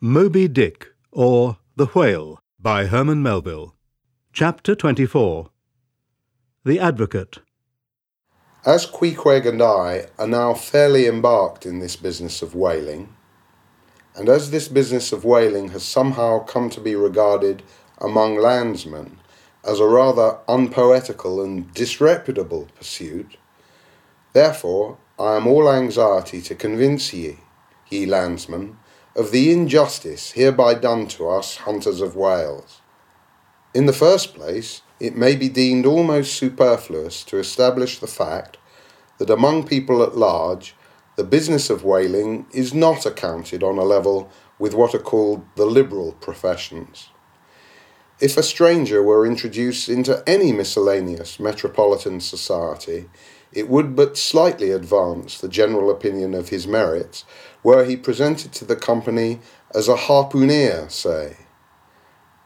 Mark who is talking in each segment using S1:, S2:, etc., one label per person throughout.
S1: Moby Dick, or The Whale, by Herman Melville. Chapter 24 The Advocate.
S2: As Queequeg and I are now fairly embarked in this business of whaling, and as this business of whaling has somehow come to be regarded among landsmen as a rather unpoetical and disreputable pursuit, therefore I am all anxiety to convince ye, ye landsmen, of the injustice hereby done to us hunters of whales. In the first place, it may be deemed almost superfluous to establish the fact that among people at large, the business of whaling is not accounted on a level with what are called the liberal professions. If a stranger were introduced into any miscellaneous metropolitan society, it would but slightly advance the general opinion of his merits were he presented to the company as a harpooneer, say.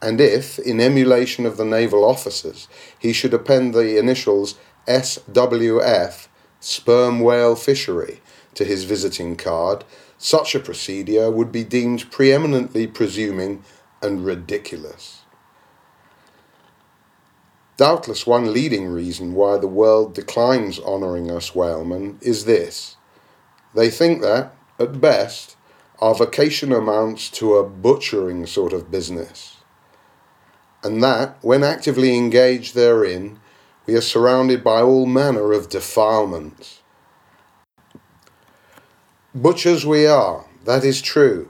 S2: And if, in emulation of the naval officers, he should append the initials SWF, sperm whale fishery, to his visiting card, such a procedure would be deemed preeminently presuming and ridiculous. Doubtless, one leading reason why the world declines honouring us whalemen is this they think that, at best, our vocation amounts to a butchering sort of business, and that, when actively engaged therein, we are surrounded by all manner of defilements. Butchers we are, that is true,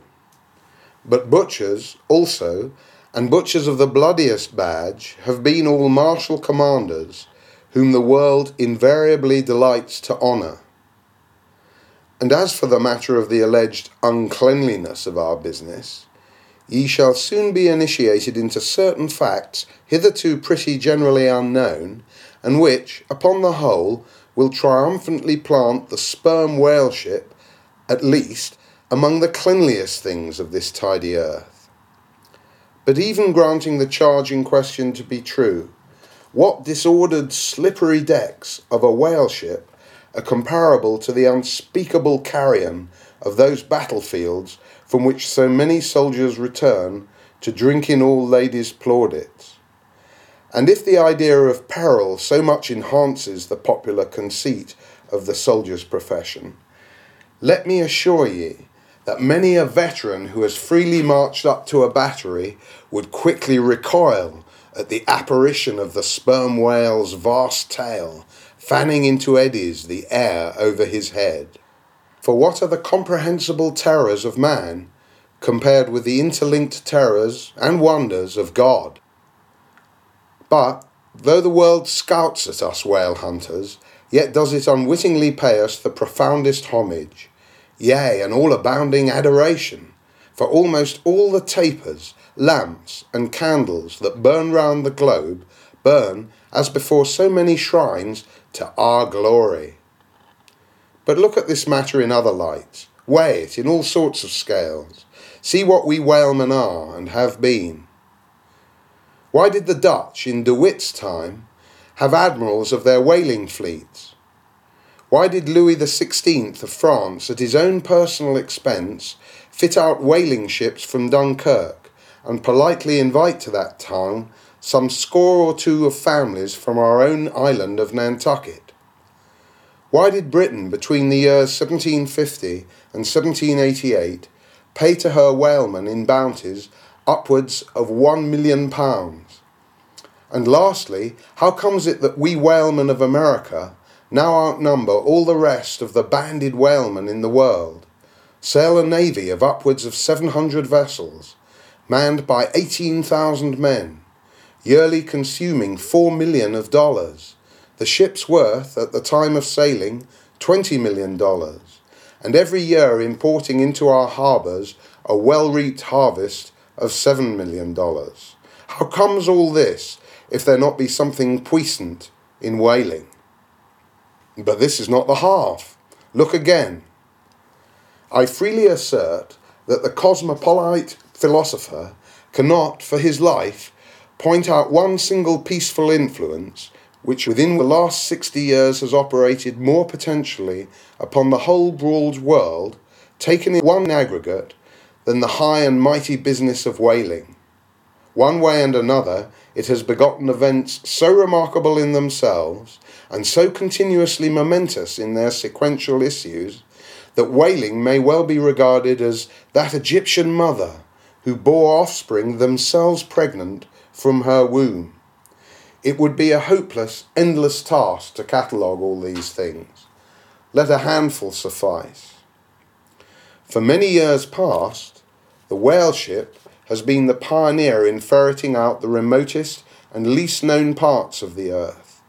S2: but butchers also and butchers of the bloodiest badge have been all martial commanders whom the world invariably delights to honour. And as for the matter of the alleged uncleanliness of our business, ye shall soon be initiated into certain facts hitherto pretty generally unknown, and which, upon the whole, will triumphantly plant the sperm whale ship, at least, among the cleanliest things of this tidy earth. But even granting the charge in question to be true, what disordered, slippery decks of a whale ship are comparable to the unspeakable carrion of those battlefields from which so many soldiers return to drink in all ladies' plaudits? And if the idea of peril so much enhances the popular conceit of the soldier's profession, let me assure ye that many a veteran who has freely marched up to a battery would quickly recoil at the apparition of the sperm whale's vast tail fanning into eddies the air over his head. For what are the comprehensible terrors of man compared with the interlinked terrors and wonders of God? But, though the world scouts at us whale hunters, yet does it unwittingly pay us the profoundest homage yea, and all abounding adoration, for almost all the tapers, lamps, and candles that burn round the globe burn, as before so many shrines, to our glory. But look at this matter in other lights, weigh it in all sorts of scales, see what we whalemen are and have been. Why did the Dutch, in De Witt's time, have admirals of their whaling fleets? Why did Louis XVI of France, at his own personal expense, fit out whaling ships from Dunkirk and politely invite to that town some score or two of families from our own island of Nantucket? Why did Britain, between the years 1750 and 1788, pay to her whalemen in bounties upwards of one million pounds? And lastly, how comes it that we whalemen of America now outnumber all the rest of the banded whalemen in the world, sail a navy of upwards of 700 vessels, manned by 18,000 men, yearly consuming 4 million of dollars, the ship's worth at the time of sailing 20 million dollars, and every year importing into our harbours a well-reaped harvest of 7 million dollars. How comes all this if there not be something puissant in whaling? But this is not the half. Look again. I freely assert that the cosmopolite philosopher cannot, for his life, point out one single peaceful influence which within the last 60 years has operated more potentially upon the whole broad world, taken in one aggregate, than the high and mighty business of whaling. One way and another, it has begotten events so remarkable in themselves and so continuously momentous in their sequential issues that whaling may well be regarded as that Egyptian mother who bore offspring themselves pregnant from her womb. It would be a hopeless, endless task to catalogue all these things. Let a handful suffice. For many years past, the whale ship has been the pioneer in ferreting out the remotest and least known parts of the earth.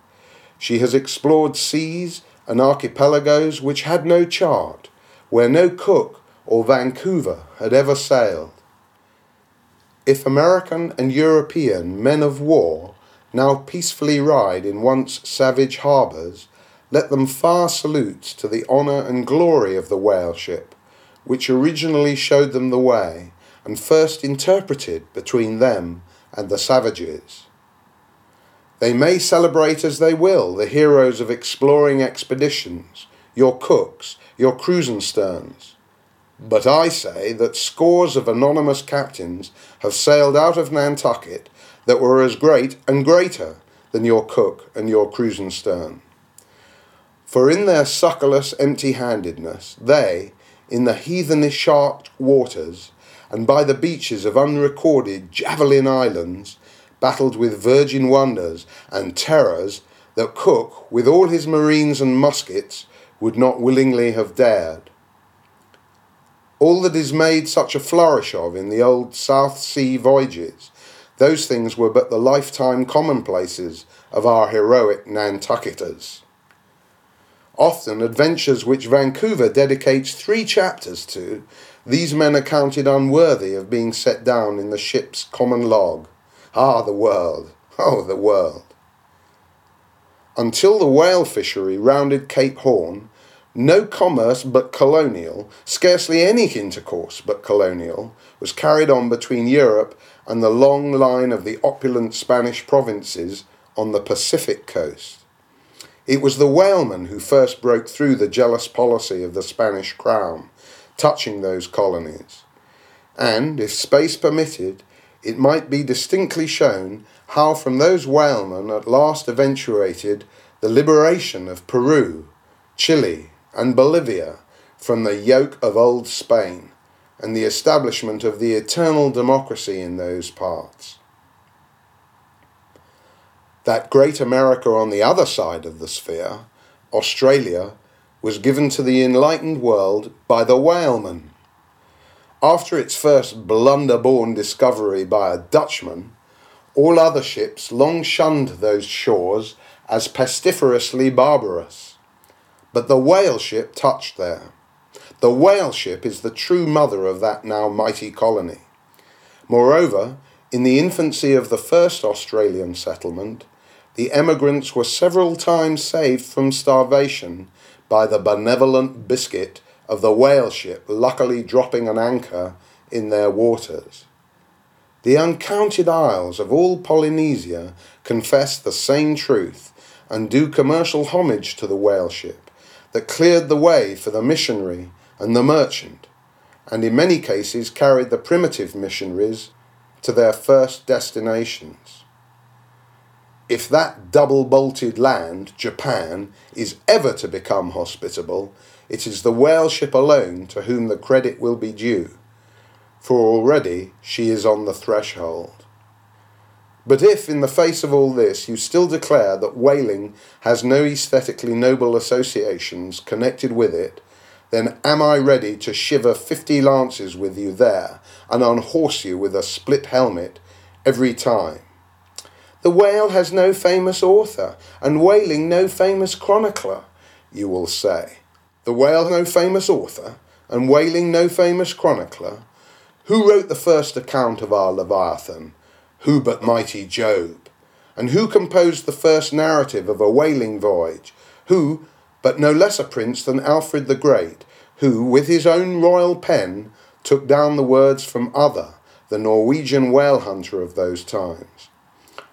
S2: She has explored seas and archipelagos which had no chart, where no Cook or Vancouver had ever sailed. If American and European men of war now peacefully ride in once savage harbours, let them far salute to the honour and glory of the whale ship, which originally showed them the way and first interpreted between them and the savages. They may celebrate as they will the heroes of exploring expeditions, your cooks, your Krusensterns. But I say that scores of anonymous captains have sailed out of Nantucket that were as great and greater than your cook and your Krusenstern. For in their succorless empty handedness, they, in the heathenish sharp waters, and by the beaches of unrecorded Javelin Islands, battled with virgin wonders and terrors that Cook, with all his marines and muskets, would not willingly have dared. All that is made such a flourish of in the old South Sea voyages, those things were but the lifetime commonplaces of our heroic Nantucketers. Often adventures which Vancouver dedicates three chapters to these men are counted unworthy of being set down in the ship's common log. Ah, the world! Oh, the world! Until the whale fishery rounded Cape Horn, no commerce but colonial, scarcely any intercourse but colonial, was carried on between Europe and the long line of the opulent Spanish provinces on the Pacific coast. It was the whalemen who first broke through the jealous policy of the Spanish crown touching those colonies. And, if space permitted, it might be distinctly shown how from those whalemen at last eventuated the liberation of Peru, Chile, and Bolivia from the yoke of old Spain, and the establishment of the eternal democracy in those parts. That great America on the other side of the sphere, Australia, was given to the enlightened world by the whaleman. After its first blunder-born discovery by a Dutchman, all other ships long shunned those shores as pestiferously barbarous. But the whale ship touched there. The whale ship is the true mother of that now mighty colony. Moreover, in the infancy of the first Australian settlement, the emigrants were several times saved from starvation by the benevolent biscuit of the whale ship luckily dropping an anchor in their waters. The uncounted isles of all Polynesia confess the same truth and do commercial homage to the whale ship that cleared the way for the missionary and the merchant, and in many cases carried the primitive missionaries to their first destinations if that double bolted land, Japan, is ever to become hospitable, it is the whale ship alone to whom the credit will be due, for already she is on the threshold. But if, in the face of all this, you still declare that whaling has no aesthetically noble associations connected with it, then am I ready to shiver fifty lances with you there and unhorse you with a split helmet every time. The whale has no famous author, and whaling no famous chronicler, you will say. The whale no famous author, and whaling no famous chronicler? Who wrote the first account of our Leviathan? Who but mighty Job? And who composed the first narrative of a whaling voyage? Who, but no less a prince than Alfred the Great, who, with his own royal pen, took down the words from Ohthere, the Norwegian whale hunter of those times?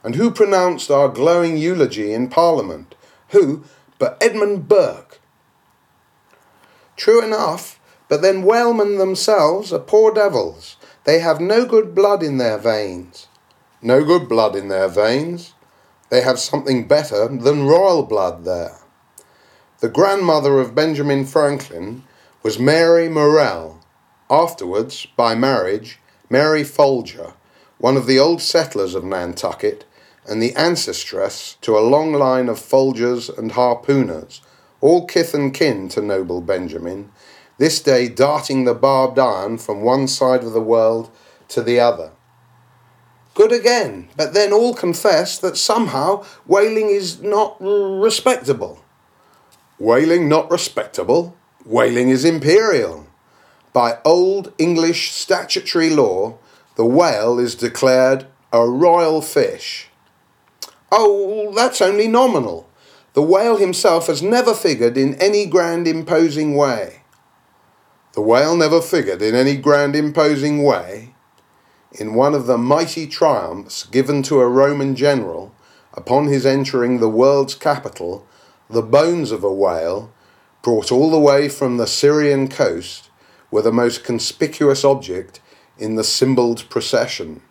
S2: And who pronounced our glowing eulogy in Parliament? Who but Edmund Burke? True enough, But then whalemen themselves are poor devils. They have no good blood in their veins. No good blood in their veins. They have something better than royal blood there. The grandmother of Benjamin Franklin was Mary Morrel, afterwards, by marriage, Mary Folger, one of the old settlers of Nantucket and the ancestress to a long line of Folgers and harpooners, all kith and kin to noble Benjamin, this day darting the barbed iron from one side of the world to the other. Good again, but then all confess that somehow whaling is not respectable. Whaling not respectable? Whaling is imperial. By old English statutory law, the whale is declared a royal fish. Oh, that's only nominal. The whale himself has never figured in any grand imposing way. The whale never figured in any grand imposing way. In one of the mighty triumphs given to a Roman general upon his entering the world's capital, the bones of a whale, brought all the way from the Syrian coast, were the most conspicuous object in the symboled procession.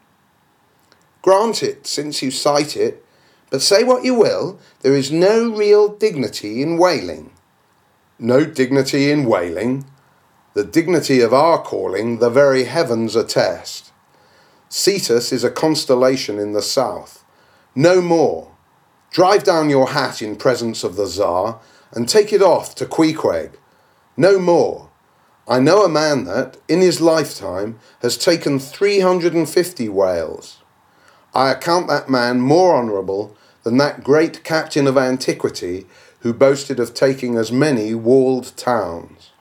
S2: Grant it, since you cite it, but say what you will, there is no real dignity in whaling. No dignity in whaling? The dignity of our calling the very heavens attest. Cetus is a constellation in the south. No more. Drive down your hat in presence of the Tsar and take it off to Queequeg. No more. I know a man that, in his lifetime, has taken 350 whales. I account that man more honourable than that great captain of antiquity who boasted of taking as many walled towns.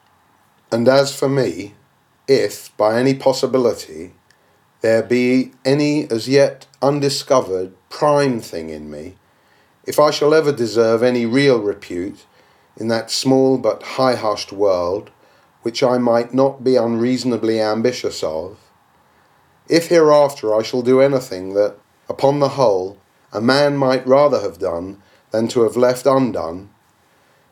S2: And as for me, if, by any possibility, there be any as yet undiscovered prime thing in me, if I shall ever deserve any real repute in that small but high hushed world, which I might not be unreasonably ambitious of, if hereafter I shall do anything that, upon the whole, a man might rather have done than to have left undone,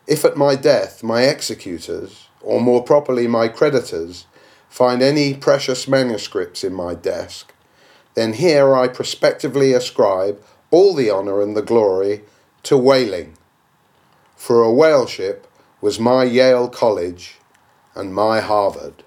S2: if at my death my executors, or more properly my creditors, find any precious manuscripts in my desk, then here I prospectively ascribe all the honour and the glory to whaling. For a whale ship was my Yale College and my Harvard.